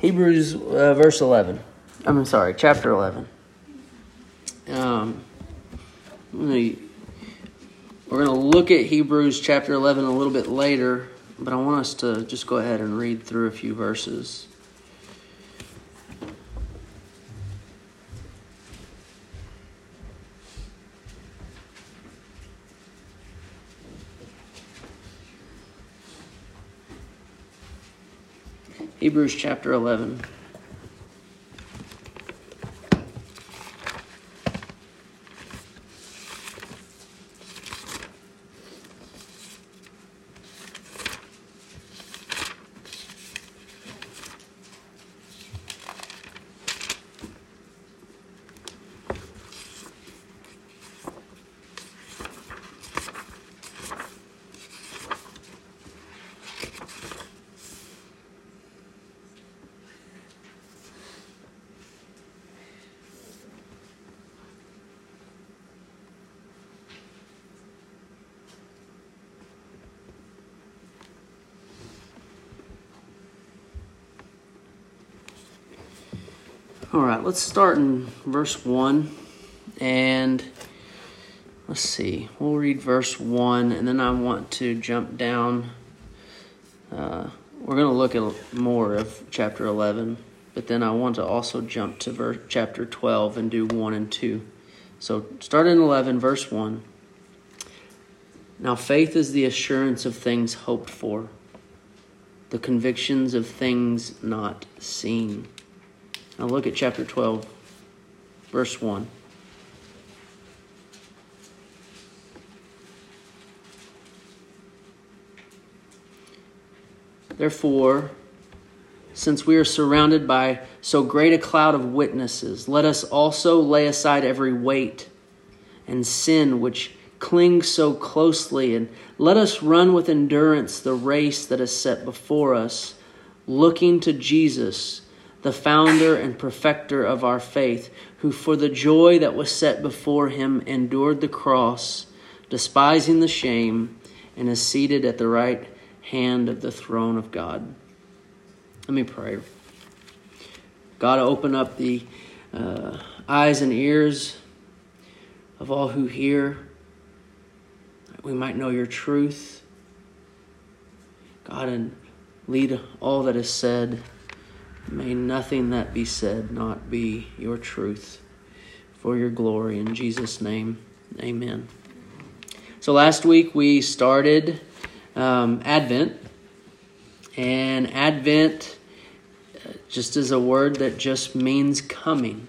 Hebrews uh, verse 11. I'm sorry, chapter 11. Um, me, we're going to look at Hebrews chapter 11 a little bit later, but I want us to just go ahead and read through a few verses. Hebrews chapter 11. Let's start in verse 1. And let's see, we'll read verse 1, and then I want to jump down. Uh, we're going to look at more of chapter 11, but then I want to also jump to verse, chapter 12 and do 1 and 2. So start in 11, verse 1. Now, faith is the assurance of things hoped for, the convictions of things not seen. Now look at chapter 12, verse 1. Therefore, since we are surrounded by so great a cloud of witnesses, let us also lay aside every weight and sin which clings so closely, and let us run with endurance the race that is set before us, looking to Jesus the founder and perfecter of our faith, who for the joy that was set before him endured the cross, despising the shame, and is seated at the right hand of the throne of God. Let me pray. God, open up the uh, eyes and ears of all who hear, that we might know your truth. God, and lead all that is said. May nothing that be said not be your truth for your glory. In Jesus' name, amen. So last week we started um, Advent, and Advent uh, just is a word that just means coming.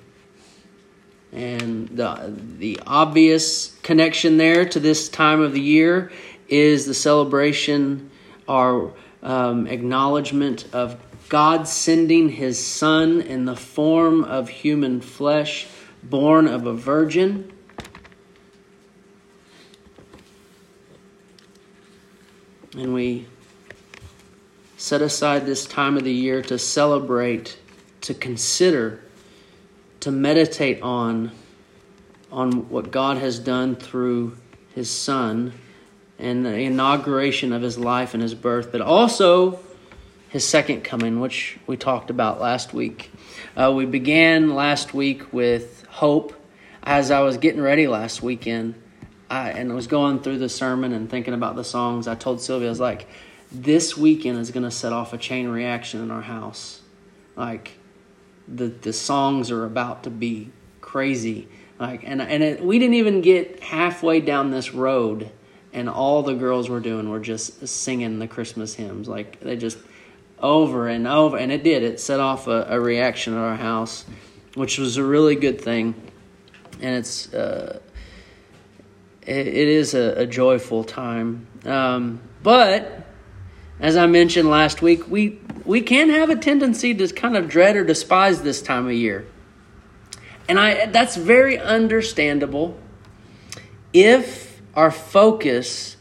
And the, the obvious connection there to this time of the year is the celebration, our um, acknowledgement of God sending his Son in the form of human flesh, born of a virgin. And we set aside this time of the year to celebrate, to consider, to meditate on, on what God has done through his Son and the inauguration of his life and his birth, but also his second coming, which we talked about last week. Uh, we began last week with hope. As I was getting ready last weekend, I, and I was going through the sermon and thinking about the songs, I told Sylvia, I was like, this weekend is going to set off a chain reaction in our house. Like, the, the songs are about to be crazy. Like, and, and it, we didn't even get halfway down this road, and all the girls were doing were just singing the Christmas hymns. Like, they just over and over, and it did. It set off a, a reaction at our house, which was a really good thing, and it's uh, it, it is a, a, joyful time. Um, but as I mentioned last week, we we can have a tendency to kind of dread or despise this time of year, and I that's very understandable if our focus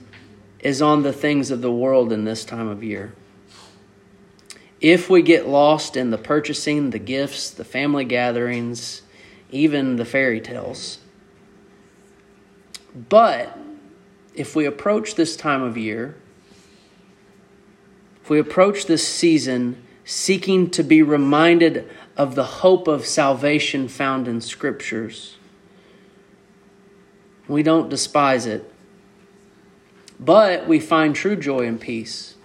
is on the things of the world in this time of year. If we get lost in the purchasing, the gifts, the family gatherings, even the fairy tales. But if we approach this time of year, if we approach this season seeking to be reminded of the hope of salvation found in scriptures. We don't despise it, but we find true joy and peace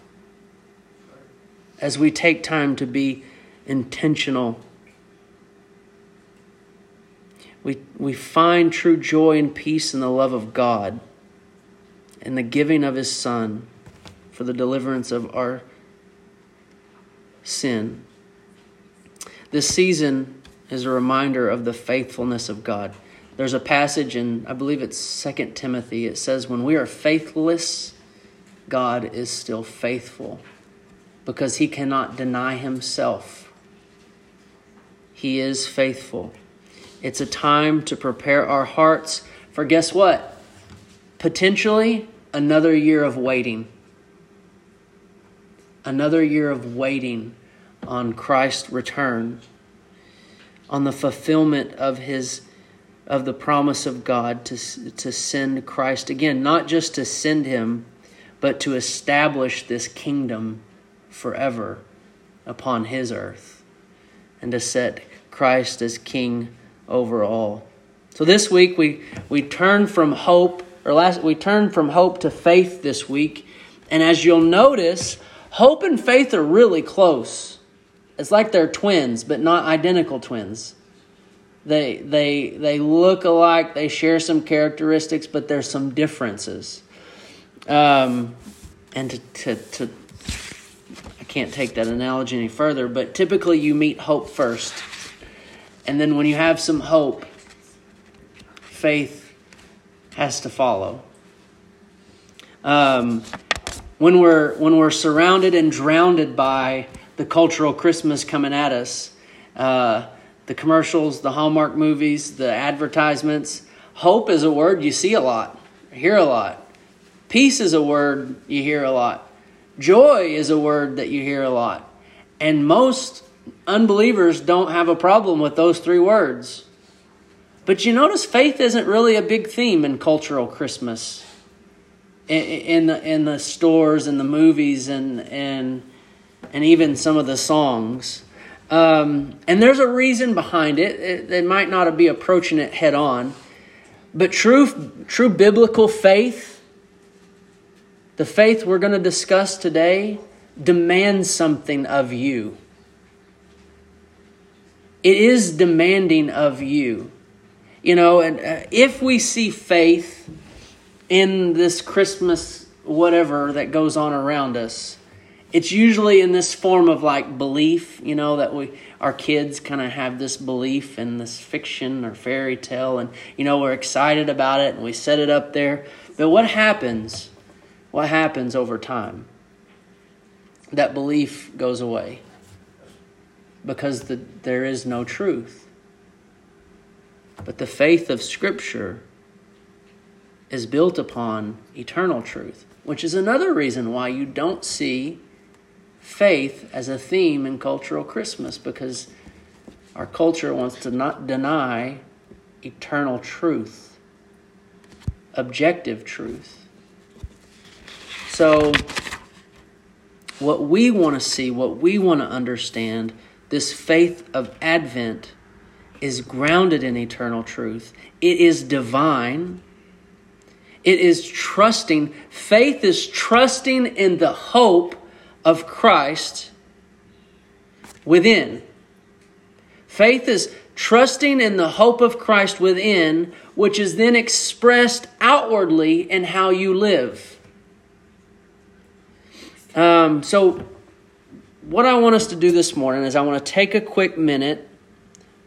as we take time to be intentional. We, we find true joy and peace in the love of God and the giving of His Son for the deliverance of our sin. This season is a reminder of the faithfulness of God. There's a passage in, I believe it's Second Timothy. It says, When we are faithless, God is still faithful because he cannot deny himself. He is faithful. It's a time to prepare our hearts for guess what? Potentially another year of waiting. Another year of waiting on Christ's return, on the fulfillment of his of the promise of God to, to send Christ again, not just to send him, but to establish this kingdom forever upon his earth and to set Christ as king over all. So this week we we turn from hope or last we turn from hope to faith this week. And as you'll notice, hope and faith are really close. It's like they're twins, but not identical twins. They they they look alike, they share some characteristics, but there's some differences. Um, and to, to, to can't take that analogy any further, but typically you meet hope first. And then when you have some hope, faith has to follow. Um, when we're when we're surrounded and drowned by the cultural Christmas coming at us, uh, the commercials, the Hallmark movies, the advertisements, hope is a word you see a lot, hear a lot. Peace is a word you hear a lot. Joy is a word that you hear a lot. And most unbelievers don't have a problem with those three words. But you notice faith isn't really a big theme in cultural Christmas. In, the in the stores and the movies and and and even some of the songs. Um, and there's a reason behind it. it. They might not be approaching it head on, but true true biblical faith the faith we're going to discuss today demands something of you. It is demanding of you. You know, and uh, if we see faith in this Christmas whatever that goes on around us, it's usually in this form of like belief, you know, that we our kids kind of have this belief in this fiction or fairy tale and you know, we're excited about it and we set it up there. But what happens what happens over time? That belief goes away because the, there is no truth. But the faith of Scripture is built upon eternal truth, which is another reason why you don't see faith as a theme in cultural Christmas because our culture wants to not deny eternal truth, objective truth. So, what we want to see, what we want to understand, this faith of Advent is grounded in eternal truth. It is divine. It is trusting. Faith is trusting in the hope of Christ within. Faith is trusting in the hope of Christ within, which is then expressed outwardly in how you live. Um, so, what I want us to do this morning is I want to take a quick minute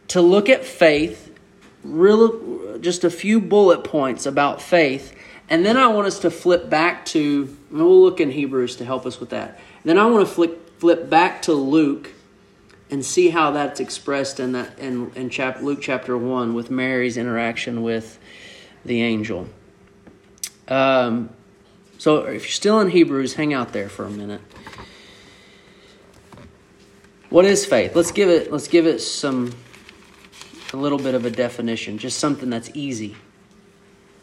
to look at faith, real, just a few bullet points about faith, and then I want us to flip back to, we'll look in Hebrews to help us with that. Then I want to flip, flip back to Luke and see how that's expressed in that in, in chap, Luke chapter 1 with Mary's interaction with the angel. Um, so if you're still in Hebrews, hang out there for a minute. What is faith? Let's give it let's give it some a little bit of a definition, just something that's easy.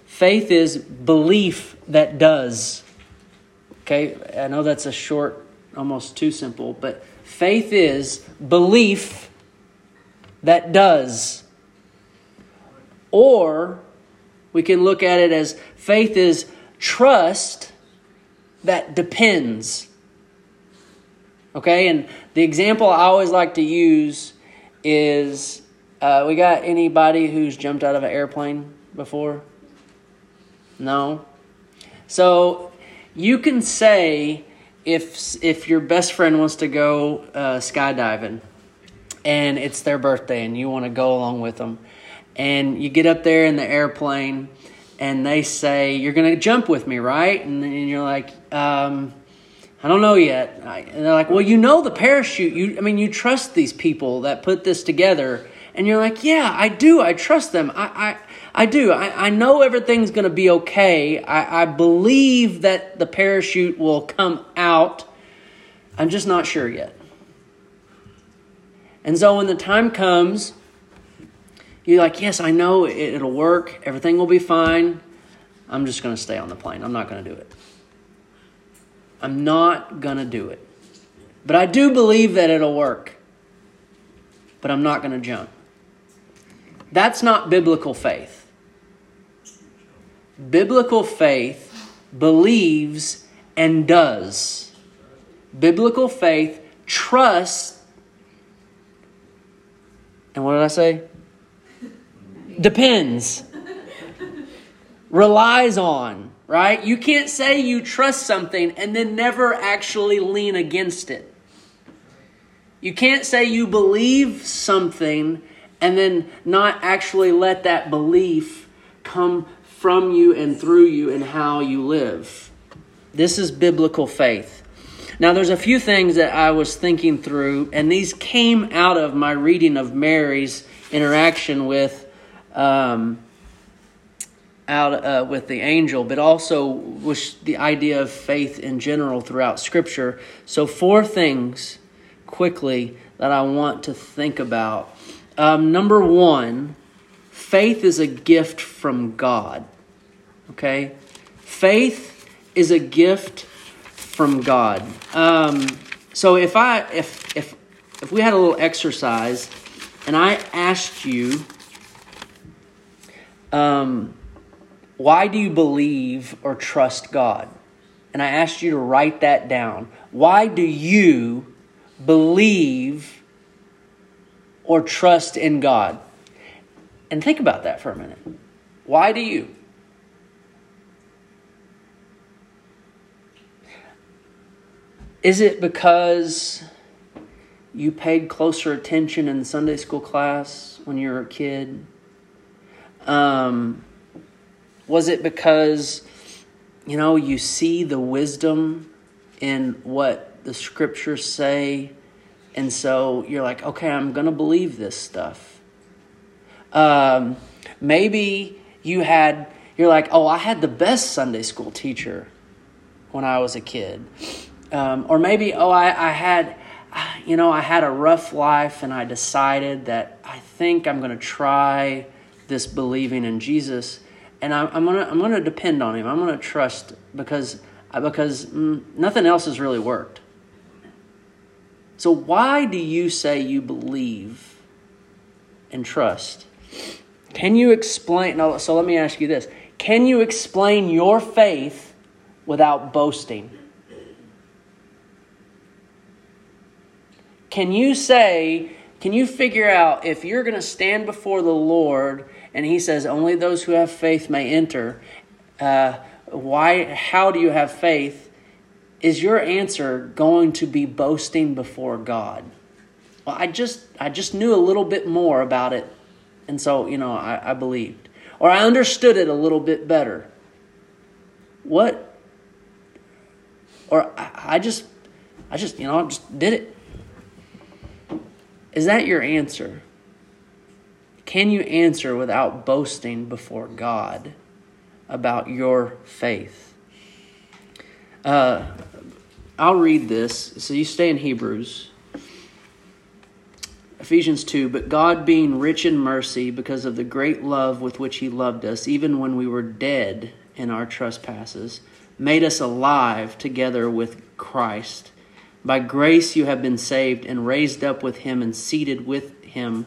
Faith is belief that does. Okay, I know that's a short, almost too simple, but faith is belief that does. Or we can look at it as faith is trust that depends. Okay, and the example I always like to use is uh, we got anybody who's jumped out of an airplane before? No? So you can say if if your best friend wants to go uh, skydiving and it's their birthday and you want to go along with them and you get up there in the airplane and they say you're going to jump with me right and, you're like um, i don't know yet and they're like well you know the parachute you i mean you trust these people that put this together and you're like yeah i do i trust them i, I I do. I, I know everything's going to be okay. I, I believe that the parachute will come out. I'm just not sure yet. And so when the time comes, you're like, yes, I know it, it'll work. Everything will be fine. I'm just going to stay on the plane. I'm not going to do it. I'm not going to do it. But I do believe that it'll work. But I'm not going to jump. That's not biblical faith. Biblical faith believes and does. Biblical faith trusts. And what did I say? Depends. Relies on, right? You can't say you trust something and then never actually lean against it. You can't say you believe something and then not actually let that belief come from you and through you and how you live. This is biblical faith. Now, there's a few things that I was thinking through, and these came out of my reading of Mary's interaction with, um, out uh, with the angel, but also with the idea of faith in general throughout Scripture. So, four things quickly that I want to think about. Um, number one, faith is a gift from God. Okay? Faith is a gift from God. Um, so if I if if if we had a little exercise and I asked you um, why do you believe or trust God? And I asked you to write that down. Why do you believe or trust in God? And think about that for a minute. Why do you? Is it because you paid closer attention in Sunday school class when you were a kid? Um, was it because, you know, you see the wisdom in what the scriptures say, and so you're like, okay, I'm going to believe this stuff? Um, maybe you had, you're like, oh, I had the best Sunday school teacher when I was a kid. Um, or maybe, oh, I, I had, you know, I had a rough life and I decided that I think I'm going to try this believing in Jesus and I'm, I'm gonna I'm gonna depend on him. I'm gonna trust because because mm, nothing else has really worked. So why do you say you believe and trust? Can you explain? No, so let me ask you this: Can you explain your faith without boasting? Can you say, can you figure out if you're going to stand before the Lord and He says, only those who have faith may enter? Uh, why, how do you have faith? Is your answer going to be boasting before God? Well, I just, I just knew a little bit more about it, and so you know, I, I believed, or I understood it a little bit better. What? Or I, I just, I just, you know, I just did it. Is that your answer? Can you answer without boasting before God about your faith? Uh, I'll read this. So you stay in Hebrews. Ephesians 2 But God, being rich in mercy, because of the great love with which He loved us, even when we were dead in our trespasses, made us alive together with Christ. By grace you have been saved and raised up with him and seated with him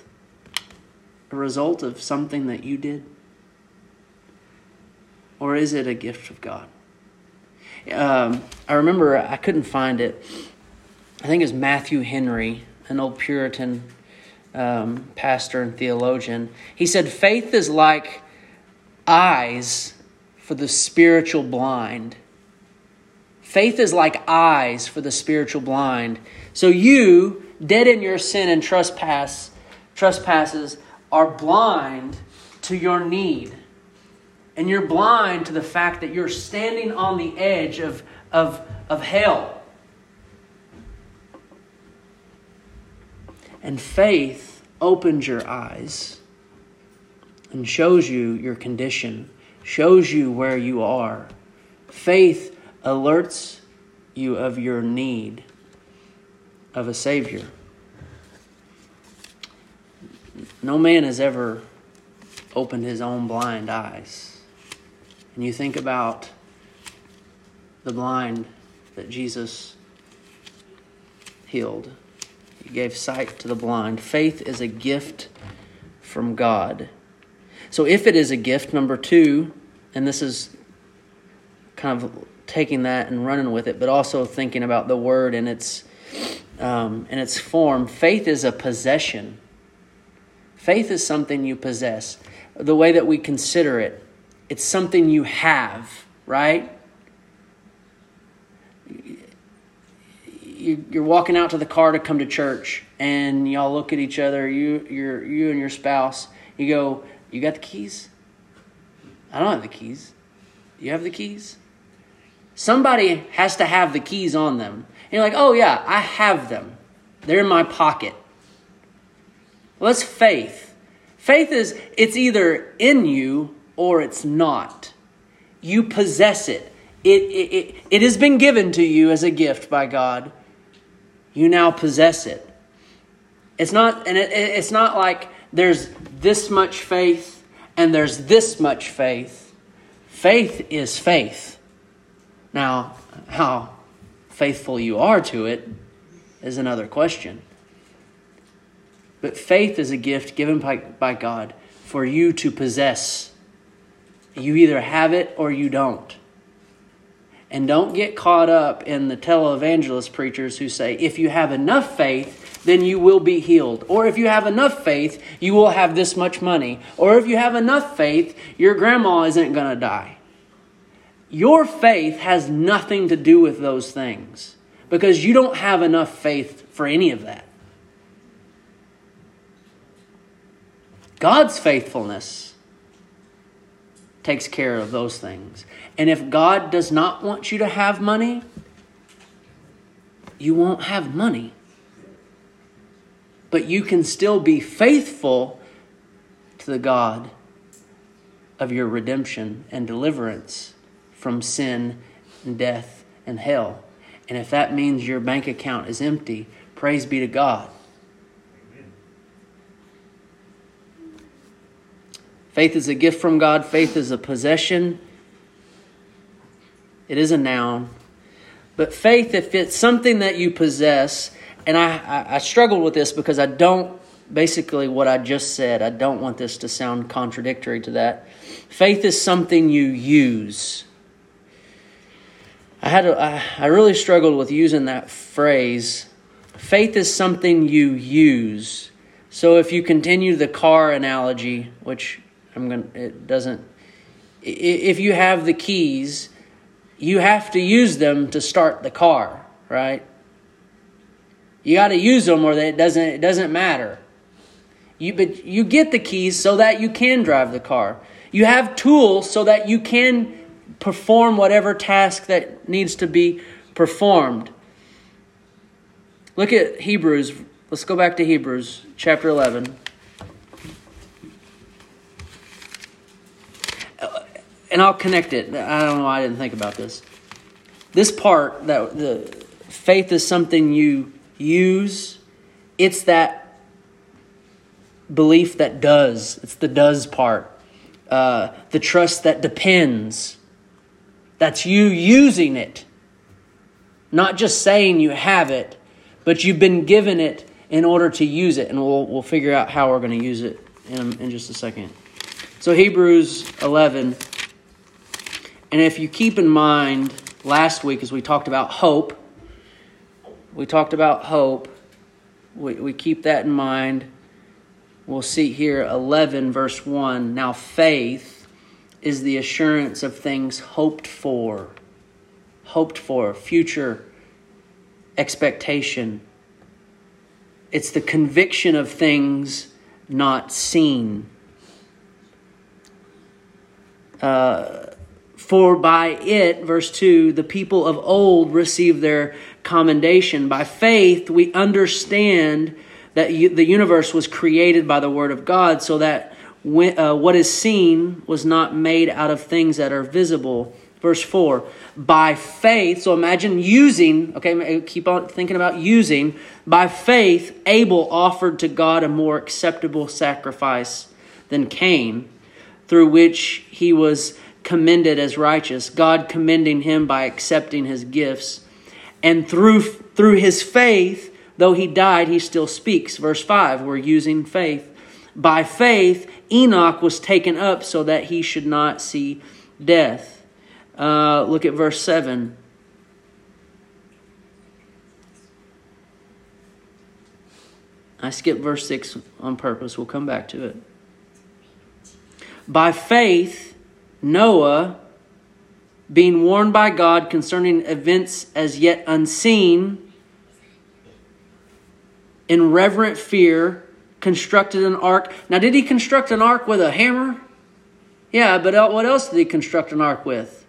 a result of something that you did? Or is it a gift of God? Um, I remember I couldn't find it. I think it's Matthew Henry, an old Puritan um, pastor and theologian. He said, Faith is like eyes for the spiritual blind. Faith is like eyes for the spiritual blind. So you, dead in your sin and trespass, trespasses, are blind to your need. And you're blind to the fact that you're standing on the edge of, of, of hell. And faith opens your eyes and shows you your condition, shows you where you are. Faith alerts you of your need of a Savior. No man has ever opened his own blind eyes. And you think about the blind that Jesus healed. He gave sight to the blind. Faith is a gift from God. So, if it is a gift, number two, and this is kind of taking that and running with it, but also thinking about the word and its um, in its form, faith is a possession. Faith is something you possess. The way that we consider it, it's something you have, right? You're walking out to the car to come to church, and y'all look at each other. You, you you and your spouse. You go, "You got the keys?" I don't have the keys. You have the keys. Somebody has to have the keys on them. And you're like, "Oh yeah, I have them. They're in my pocket." Well, that's faith. Faith is it's either in you or it's not. You possess it. It, it, it, it has been given to you as a gift by God. You now possess it. It's not, and it, it's not like there's this much faith and there's this much faith. Faith is faith. Now, how faithful you are to it is another question. But faith is a gift given by, by God for you to possess. You either have it or you don't. And don't get caught up in the televangelist preachers who say, if you have enough faith, then you will be healed. Or if you have enough faith, you will have this much money. Or if you have enough faith, your grandma isn't going to die. Your faith has nothing to do with those things because you don't have enough faith for any of that. God's faithfulness takes care of those things. And if God does not want you to have money, you won't have money. But you can still be faithful to the God of your redemption and deliverance from sin and death and hell. And if that means your bank account is empty, praise be to God. Faith is a gift from God, faith is a possession. It is a noun. But faith, if it's something that you possess, and I, I, I struggled with this because I don't, basically, what I just said, I don't want this to sound contradictory to that. Faith is something you use. I had a, I, I really struggled with using that phrase. Faith is something you use. So if you continue the car analogy, which I'm to, it doesn't, if you have the keys, you have to use them to start the car, right? You got to use them or it doesn't, it doesn't matter. You, but you get the keys so that you can drive the car. You have tools so that you can perform whatever task that needs to be performed. Look at Hebrews Let's go back to Hebrews chapter 11. Uh, and I'll connect it. I don't know why I didn't think about this. This part that the faith is something you use, it's that belief that does. It's the does part. Uh, the trust that depends. That's you using it. Not just saying you have it, but you've been given it in order to use it. And we'll, we'll figure out how we're going to use it in, in just a second. So, Hebrews 11. And if you keep in mind, last week as we talked about hope, we talked about hope. We, we keep that in mind. We'll see here 11, verse 1. Now, faith is the assurance of things hoped for, hoped for, future expectation it's the conviction of things not seen. Uh, for by it, verse 2, the people of old received their commendation. By faith, we understand that the universe was created by the Word of God, so that when, uh, what is seen was not made out of things that are visible. Verse 4 By faith, so imagine using, okay, keep on thinking about using. By faith, Abel offered to God a more acceptable sacrifice than Cain, through which he was commended as righteous, God commending him by accepting his gifts. And through, through his faith, though he died, he still speaks. Verse 5, we're using faith. By faith, Enoch was taken up so that he should not see death. Uh, look at verse 7. I skipped verse 6 on purpose. We'll come back to it. By faith, Noah, being warned by God concerning events as yet unseen, in reverent fear, constructed an ark. Now, did he construct an ark with a hammer? Yeah, but what else did he construct an ark with?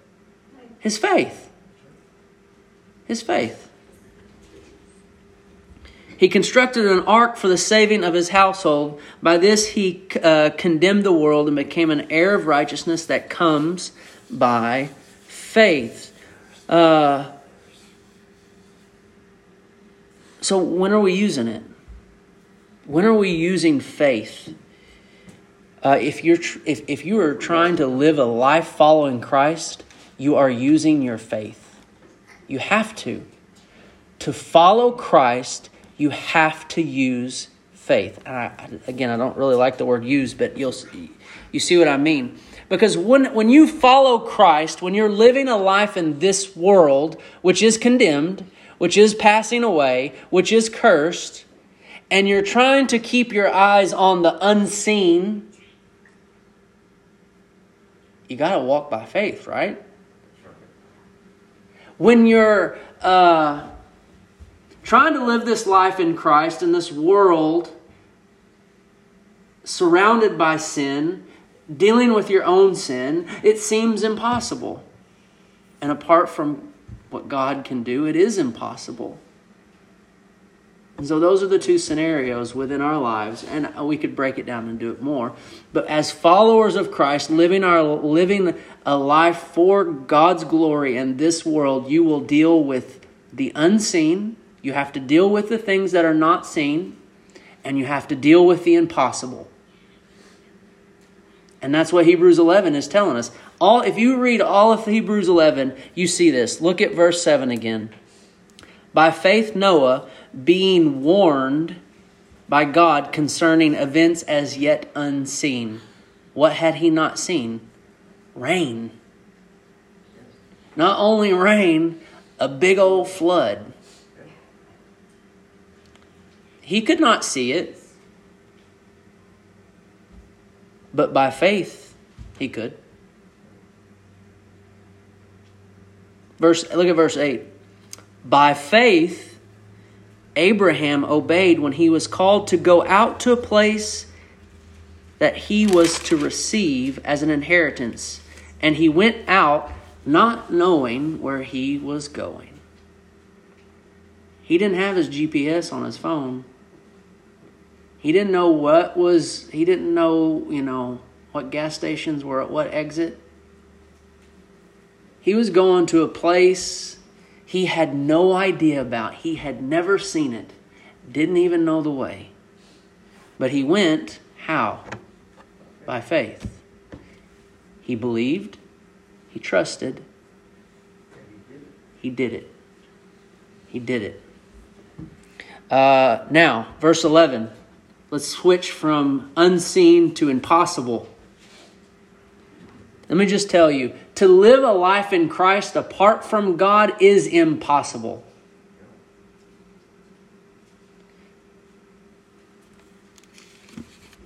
His faith. His faith. He constructed an ark for the saving of his household. By this he uh, condemned the world and became an heir of righteousness that comes by faith. Uh, so, when are we using it? When are we using faith? Uh, if you're tr- if, if you are trying to live a life following Christ, you are using your faith. You have to. To follow Christ, you have to use faith. I, again, I don't really like the word use, but you'll you see what I mean. Because when, when you follow Christ, when you're living a life in this world, which is condemned, which is passing away, which is cursed, and you're trying to keep your eyes on the unseen, you got to walk by faith, right? when you're uh, trying to live this life in Christ in this world surrounded by sin, dealing with your own sin, it seems impossible. And apart from what God can do, it is impossible. And so those are the two scenarios within our lives, and we could break it down and do it more. But as followers of Christ, living our living a life for God's glory in this world, you will deal with the unseen. You have to deal with the things that are not seen, and you have to deal with the impossible. And that's what Hebrews 11 is telling us. All if you read all of Hebrews 11, you see this. Look at verse 7 again. By faith Noah being warned by God concerning events as yet unseen. What had he not seen? Rain. Not only rain, a big old flood. He could not see it, but by faith he could. Verse look at verse 8. By faith Abraham obeyed when he was called to go out to a place that he was to receive as an inheritance. And he went out not knowing where he was going. He didn't have his GPS on his phone. He didn't know what was, he didn't know, you know, what gas stations were at what exit. He was going to a place he had no idea about. He had never seen it, didn't even know the way. But he went, how? By faith. He believed, he trusted, he did it. He did it. Uh, now, verse 11. Let's switch from unseen to impossible. Let me just tell you to live a life in Christ apart from God is impossible.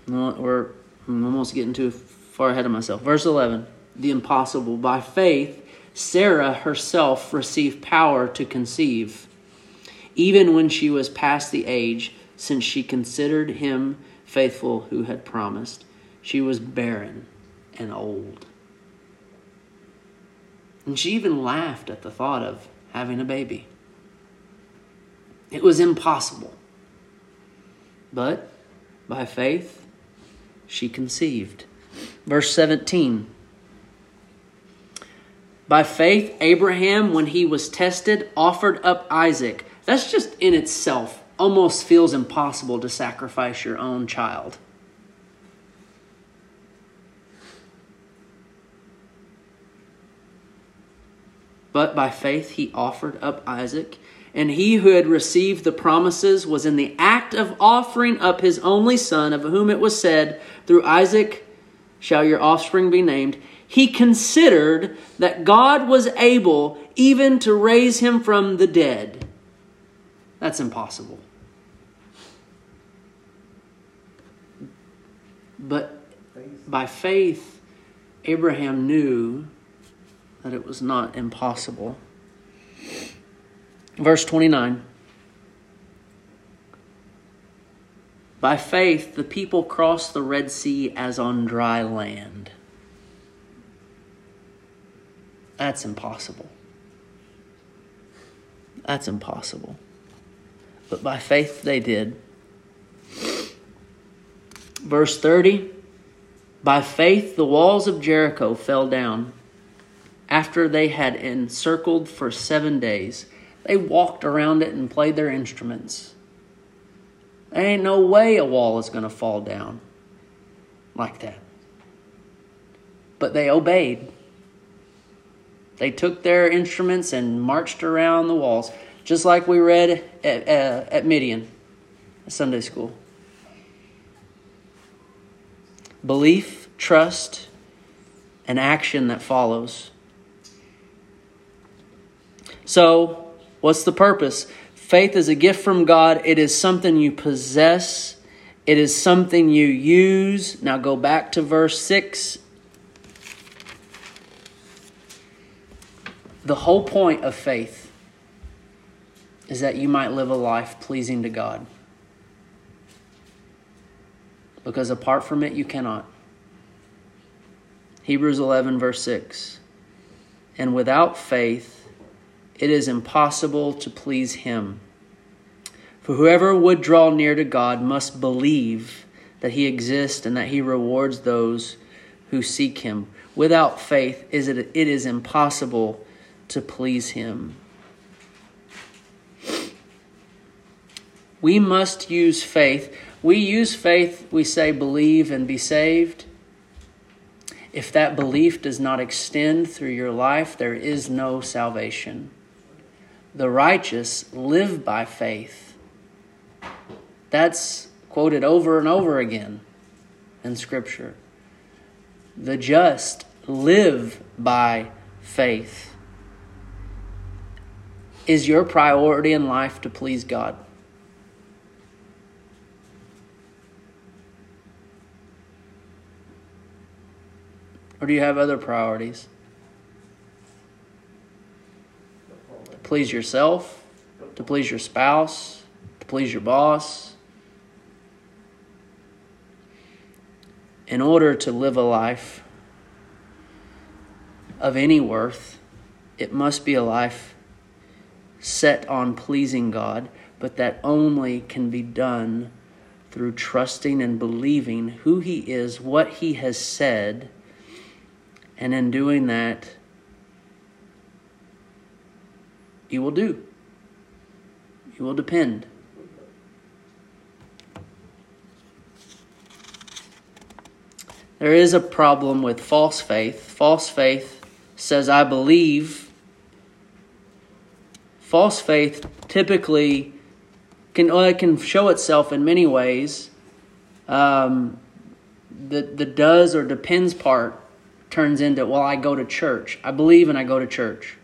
We're I'm almost getting too far ahead of myself. Verse 11 The impossible. By faith, Sarah herself received power to conceive, even when she was past the age, since she considered him faithful who had promised. She was barren and old. And she even laughed at the thought of having a baby. It was impossible. But by faith, she conceived. Verse 17 By faith, Abraham, when he was tested, offered up Isaac. That's just in itself almost feels impossible to sacrifice your own child. But by faith he offered up Isaac. And he who had received the promises was in the act of offering up his only son, of whom it was said, Through Isaac shall your offspring be named. He considered that God was able even to raise him from the dead. That's impossible. But by faith, Abraham knew that it was not impossible. Verse 29 By faith, the people crossed the Red Sea as on dry land. That's impossible. That's impossible. But by faith, they did. Verse 30 By faith, the walls of Jericho fell down after they had encircled for seven days, they walked around it and played their instruments. There ain't no way a wall is going to fall down like that. But they obeyed. They took their instruments and marched around the walls, just like we read at, uh, at Midian, Sunday school. Belief, trust, and action that follows. So, what's the purpose? Faith is a gift from God, it is something you possess, it is something you use. Now, go back to verse 6. The whole point of faith is that you might live a life pleasing to God. Because apart from it, you cannot. Hebrews 11, verse 6. And without faith, it is impossible to please him. For whoever would draw near to God must believe that he exists and that he rewards those who seek him. Without faith, is it, it is impossible to please him. We must use faith. We use faith, we say, believe and be saved. If that belief does not extend through your life, there is no salvation the righteous live by faith. That's quoted over and over again in Scripture. The just live by faith. Is your priority in life to please God? Or do you have other priorities? To please yourself, to please your spouse, to please your boss. In order to live a life of any worth, it must be a life set on pleasing God, but that only can be done through trusting and believing who He is, what He has said, and in doing that, you will do. You will depend. There is a problem with false faith. False faith says, I believe. False faith typically can, well, it can show itself in many ways. Um, the, the does or depends part turns into, well, I go to church. I believe and I go to church.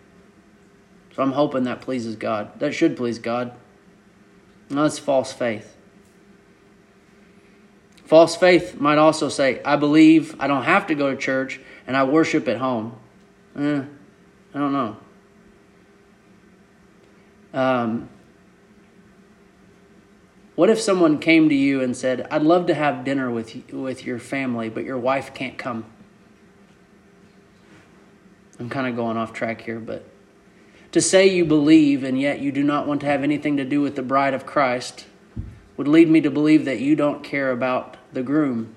So I'm hoping that pleases God. That should please God. No, that's false faith. False faith might also say, I believe I don't have to go to church and I worship at home. Eh, I don't know. Um, what if someone came to you and said, I'd love to have dinner with, with your family, but your wife can't come? I'm kind of going off track here, but to say you believe and yet you do not want to have anything to do with the bride of Christ would lead me to believe that you don't care about the groom.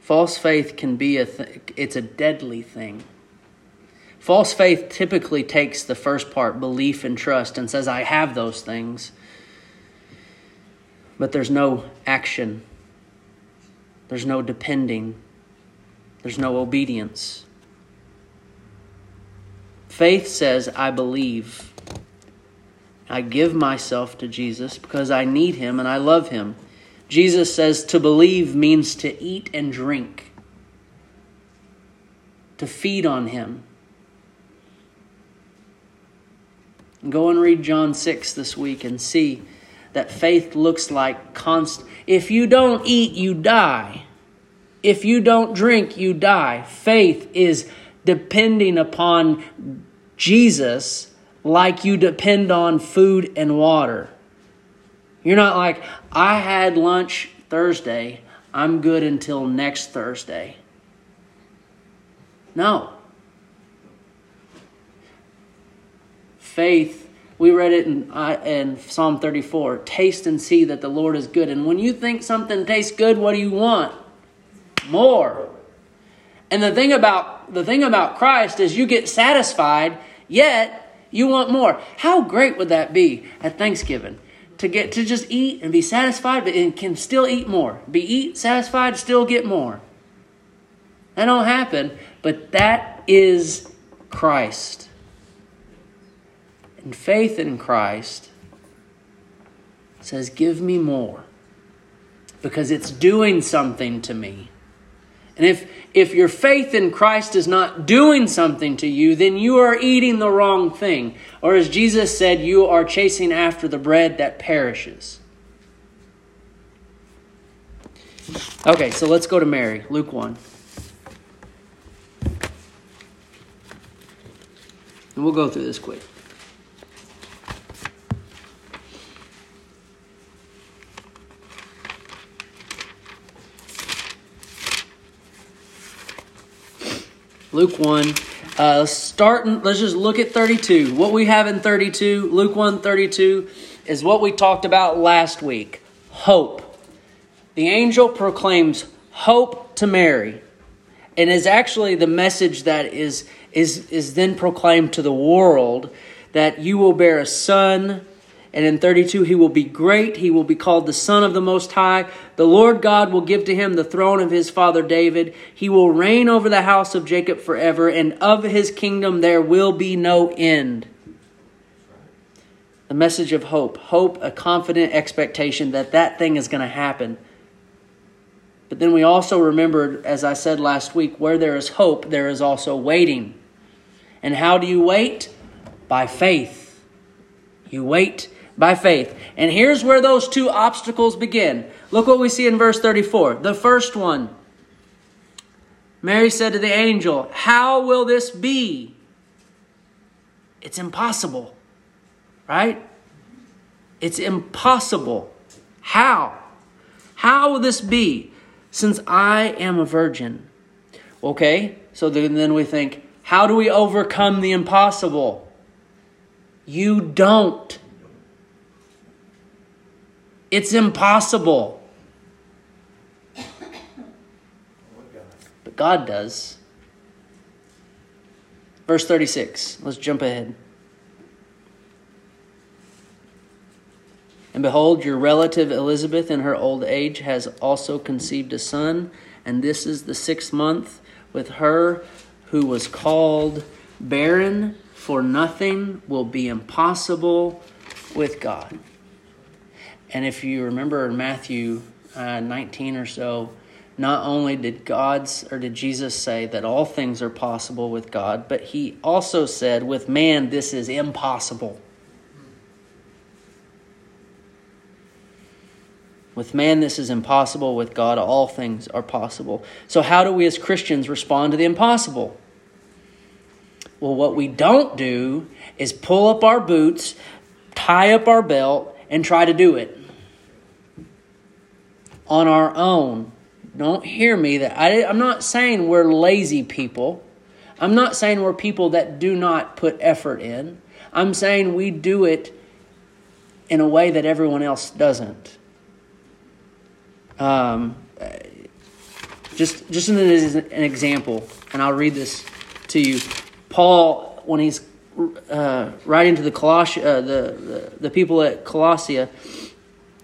False faith can be a th- it's a deadly thing. False faith typically takes the first part, belief and trust, and says, I have those things. But there's no action, there's no depending, there's no obedience. Faith says, I believe. I give myself to Jesus because I need him and I love him. Jesus says to believe means to eat and drink, to feed on him. Go and read John 6 this week and see that faith looks like constant. If you don't eat, you die. If you don't drink, you die. Faith is depending upon Jesus like you depend on food and water. You're not like, I had lunch Thursday, I'm good until next Thursday. No. Faith, we read it in, uh, in Psalm 34 taste and see that the Lord is good. And when you think something tastes good, what do you want? More. And the thing about the thing about Christ is you get satisfied, yet you want more. How great would that be at Thanksgiving? To get to just eat and be satisfied, but and can still eat more. Be eat, satisfied, still get more. That don't happen, but that is Christ. And faith in Christ says, Give me more. Because it's doing something to me. And if, if your faith in Christ is not doing something to you, then you are eating the wrong thing. Or as Jesus said, you are chasing after the bread that perishes. Okay, so let's go to Mary, Luke 1. And we'll go through this quick. Luke 1. Uh, let's let's just look at 32. What we have in 32, Luke 1 32, is what we talked about last week hope. The angel proclaims hope to Mary and is actually the message that is, is, is then proclaimed to the world that you will bear a son and in 32, he will be great. He will be called the Son of the Most High. The Lord God will give to him the throne of his father David. He will reign over the house of Jacob forever, and of his kingdom there will be no end. The message of hope. Hope, a confident expectation that that thing is going to happen. But then we also remembered, as I said last week, where there is hope, there is also waiting. And how do you wait? By faith. You wait by faith. And here's where those two obstacles begin. Look what we see in verse 34. The first one Mary said to the angel, How will this be? It's impossible, right? It's impossible. How? How will this be since I am a virgin? Okay, so then we think, how do we overcome the impossible? You don't. It's impossible. But God does. Verse 36. Let's jump ahead. And behold, your relative Elizabeth in her old age has also conceived a son, and this is the sixth month with her who was called barren, for nothing will be impossible with God. And if you remember in Matthew uh, 19 or so, not only did God's or did Jesus say that all things are possible with God, but he also said, with man, this is impossible. With man, this is impossible. With God, all things are possible. So, how do we as Christians respond to the impossible? Well, what we don't do is pull up our boots, tie up our belt, and try to do it on our own. Don't hear me that I, I'm not saying we're lazy people. I'm not saying we're people that do not put effort in. I'm saying we do it in a way that everyone else doesn't. Um, just just an, an example, and I'll read this to you. Paul, when he's uh, writing to the, Coloss- uh, the, the the people at Colossia,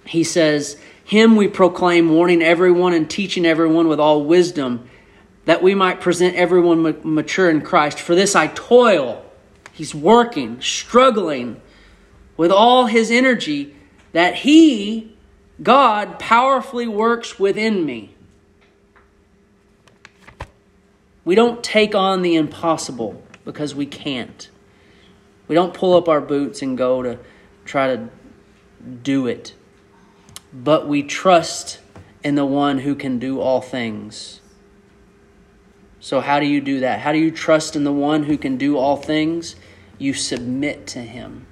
he says, "Him we proclaim, warning everyone and teaching everyone with all wisdom, that we might present everyone ma- mature in Christ. For this I toil." He's working, struggling with all his energy that he God powerfully works within me. We don't take on the impossible because we can't. We don't pull up our boots and go to try to do it. But we trust in the one who can do all things. So, how do you do that? How do you trust in the one who can do all things? You submit to him.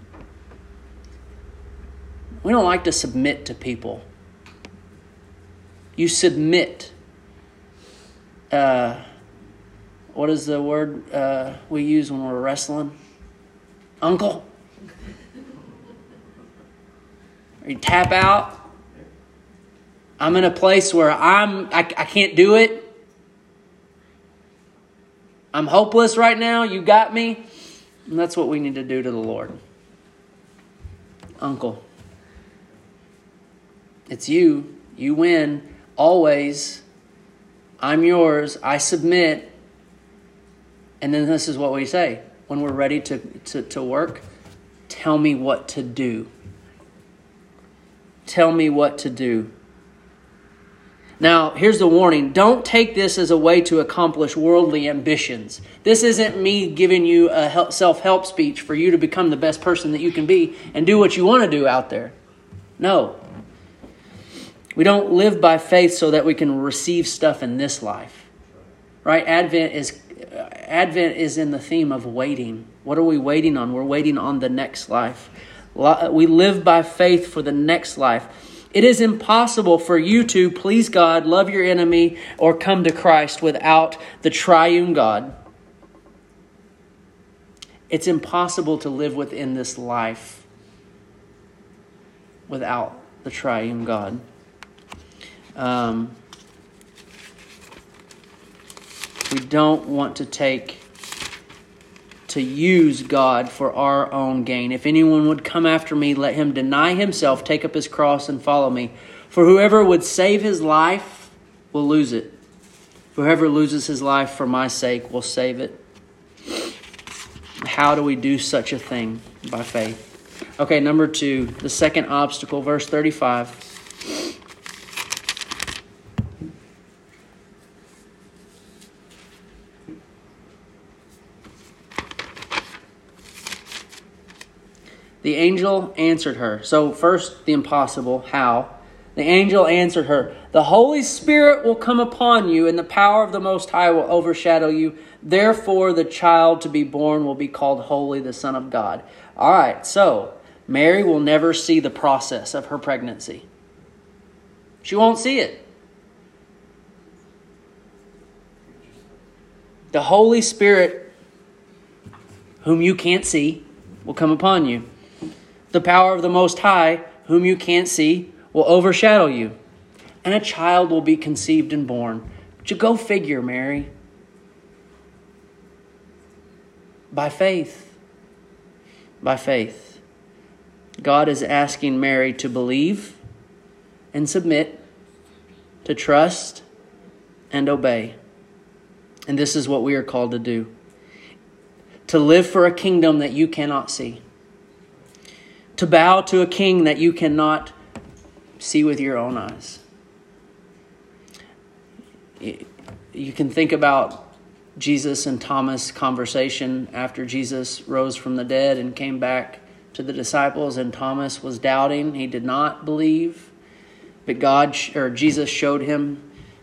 We don't like to submit to people. You submit. Uh, what is the word uh, we use when we're wrestling? Uncle? Or you tap out. I'm in a place where I'm I, I can't do it. I'm hopeless right now. You got me. And that's what we need to do to the Lord. Uncle. It's you. You win always. I'm yours. I submit. And then this is what we say when we're ready to, to, to work tell me what to do. Tell me what to do. Now, here's the warning don't take this as a way to accomplish worldly ambitions. This isn't me giving you a self help speech for you to become the best person that you can be and do what you want to do out there. No. We don't live by faith so that we can receive stuff in this life. Right? Advent is uh, Advent is in the theme of waiting. What are we waiting on? We're waiting on the next life. We live by faith for the next life. It is impossible for you to please God, love your enemy, or come to Christ without the triune God. It's impossible to live within this life without the triune God. Um, we don't want to take to use God for our own gain. If anyone would come after me, let him deny himself, take up his cross, and follow me. For whoever would save his life will lose it. Whoever loses his life for my sake will save it. How do we do such a thing? By faith. Okay, number two, the second obstacle, verse 35. The angel answered her. So, first, the impossible. How? The angel answered her, The Holy Spirit will come upon you, and the power of the Most High will overshadow you. Therefore, the child to be born will be called Holy, the Son of God. All right, so Mary will never see the process of her pregnancy. She won't see it. The Holy Spirit, whom you can't see, will come upon you the power of the Most High, whom you can't see, will overshadow you, and a child will be conceived and born. But you go figure, Mary. By faith. By faith. God is asking Mary to believe and submit, to trust and obey. And this is what we are called to do to live for a kingdom that you cannot see, to bow to a king that you cannot see with your own eyes. You can think about Jesus and Thomas' conversation after Jesus rose from the dead and came back to the disciples, and Thomas was doubting. He did not believe, but God or Jesus showed him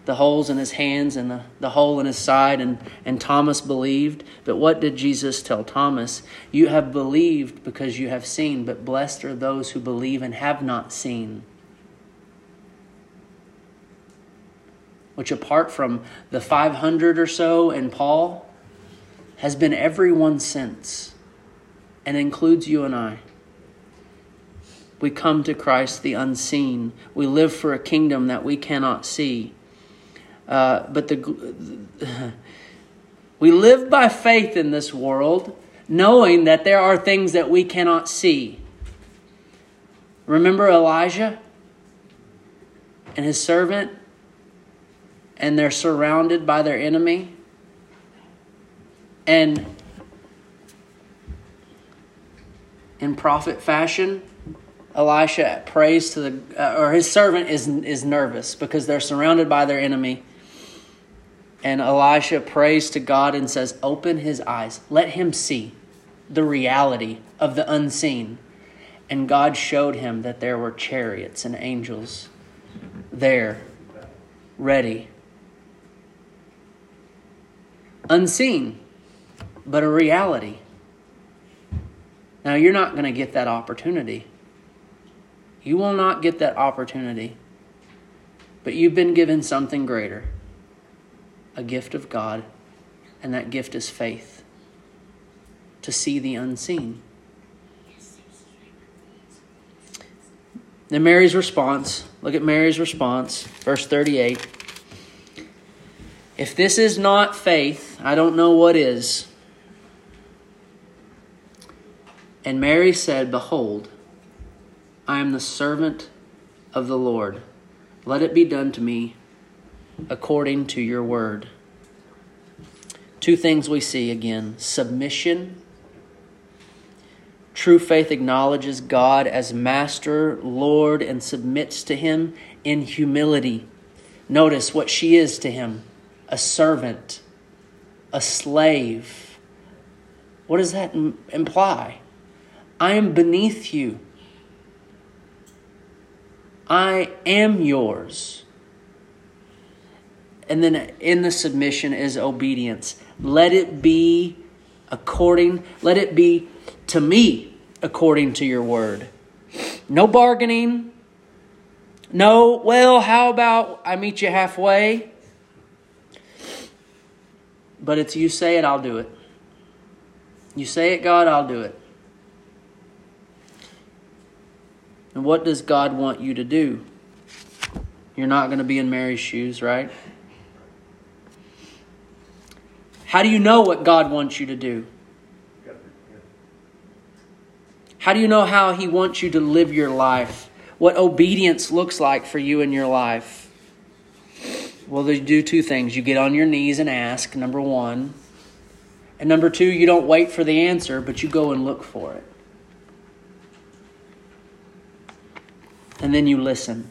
the holes in his hands and the, the hole in his side, and, and Thomas believed. But what did Jesus tell Thomas? You have believed because you have seen, but blessed are those who believe and have not seen. which apart from the 500 or so in Paul, has been everyone since and includes you and I. We come to Christ the unseen. We live for a kingdom that we cannot see. Uh, but the we live by faith in this world, knowing that there are things that we cannot see. Remember Elijah and his servant and they're surrounded by their enemy. And in prophet fashion, Elisha prays to the, uh, or his servant is, is nervous because they're surrounded by their enemy. And Elisha prays to God and says, Open his eyes, let him see the reality of the unseen. And God showed him that there were chariots and angels there, ready unseen, but a reality. Now, you're not going to get that opportunity. You will not get that opportunity. But you've been given something greater a gift of God, and that gift is faith to see the unseen. Then Mary's response look at Mary's response, verse 38. If this is not faith, I don't know what is. And Mary said, Behold, I am the servant of the Lord. Let it be done to me according to your word. Two things we see again submission. True faith acknowledges God as master, Lord, and submits to him in humility. Notice what she is to him a servant, a slave. What does that imply? I am beneath you. I am yours. And then in the submission is obedience. Let it be according, let it be to me according to your word. No bargaining. No, well, how about I meet you halfway? But it's you say it, I'll do it. You say it, God, I'll do it. And what does God want you to do? You're not going to be in Mary's shoes, right? How do you know what God wants you to do? How do you know how He wants you to live your life? What obedience looks like for you in your life? Well, they do two things. You get on your knees and ask, number one. And number two, you don't wait for the answer, but you go and look for it. And then you listen.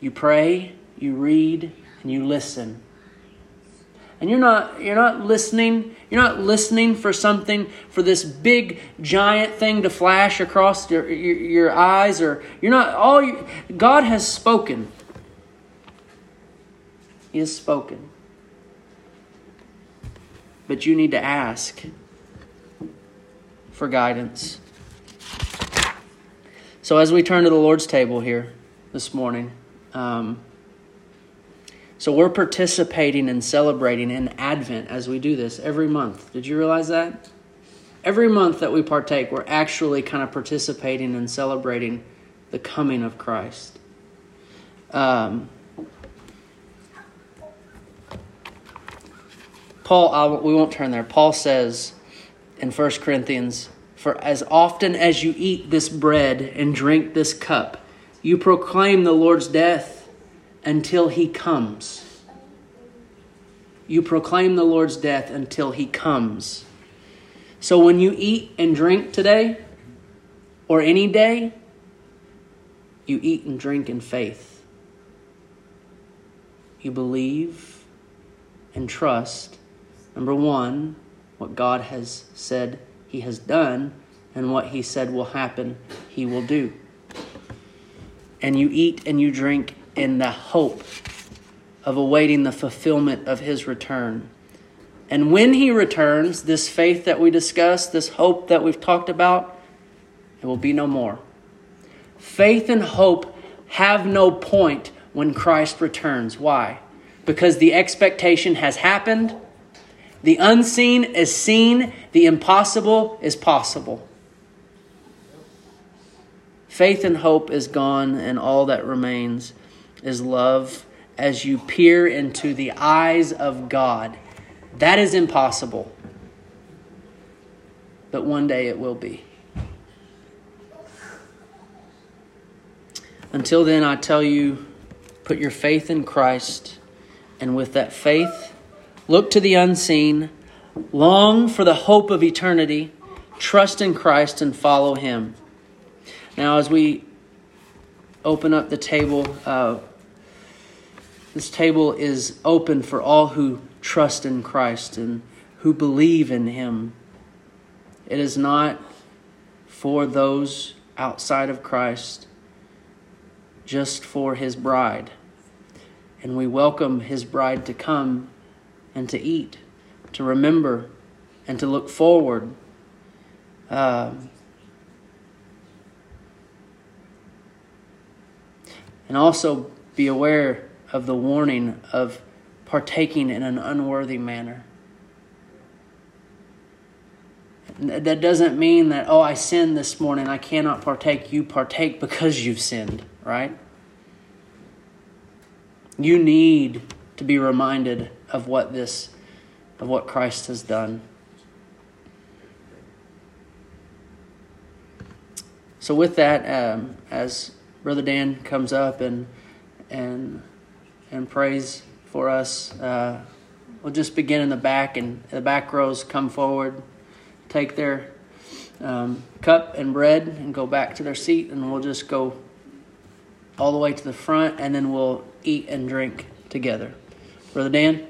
You pray, you read, and you listen. And you're not you're not listening, you're not listening for something for this big giant thing to flash across your, your, your eyes or you're not all you, God has spoken. He has spoken. But you need to ask for guidance. So, as we turn to the Lord's table here this morning, um, so we're participating and celebrating in Advent as we do this every month. Did you realize that? Every month that we partake, we're actually kind of participating and celebrating the coming of Christ. Um, Paul, I'll, we won't turn there. Paul says in 1 Corinthians, For as often as you eat this bread and drink this cup, you proclaim the Lord's death until he comes. You proclaim the Lord's death until he comes. So when you eat and drink today, or any day, you eat and drink in faith. You believe and trust Number one, what God has said He has done, and what He said will happen, He will do. And you eat and you drink in the hope of awaiting the fulfillment of His return. And when He returns, this faith that we discussed, this hope that we've talked about, it will be no more. Faith and hope have no point when Christ returns. Why? Because the expectation has happened the unseen is seen, the impossible is possible. Faith and hope is gone, and all that remains is love as you peer into the eyes of God. That is impossible, but one day it will be. Until then, I tell you, put your faith in Christ, and with that faith, Look to the unseen, long for the hope of eternity, trust in Christ, and follow Him. Now, as we open up the table, uh, this table is open for all who trust in Christ and who believe in Him. It is not for those outside of Christ, just for His bride. And we welcome His bride to come and to eat, to remember, and to look forward. Um, and also be aware of the warning of partaking in an unworthy manner. That doesn't mean that, oh, I sinned this morning, I cannot partake. You partake because you've sinned, right? You need to be reminded of what this of what Christ has done. So with that, um, as Brother Dan comes up and and and prays for us, uh, we'll just begin in the back, and the back rows come forward, take their um, cup and bread, and go back to their seat, and we'll just go all the way to the front, and then we'll eat and drink together. Brother Dan?